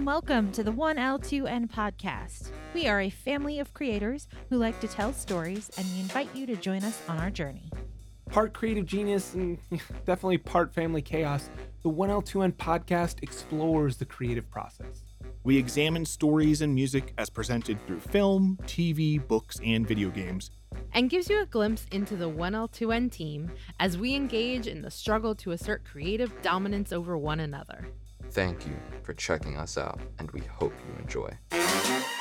and welcome to the 1L2N podcast. We are a family of creators who like to tell stories, and we invite you to join us on our journey. Part creative genius and definitely part family chaos, the 1L2N podcast explores the creative process. We examine stories and music as presented through film, TV, books, and video games. And gives you a glimpse into the 1L2N team as we engage in the struggle to assert creative dominance over one another. Thank you for checking us out, and we hope you enjoy.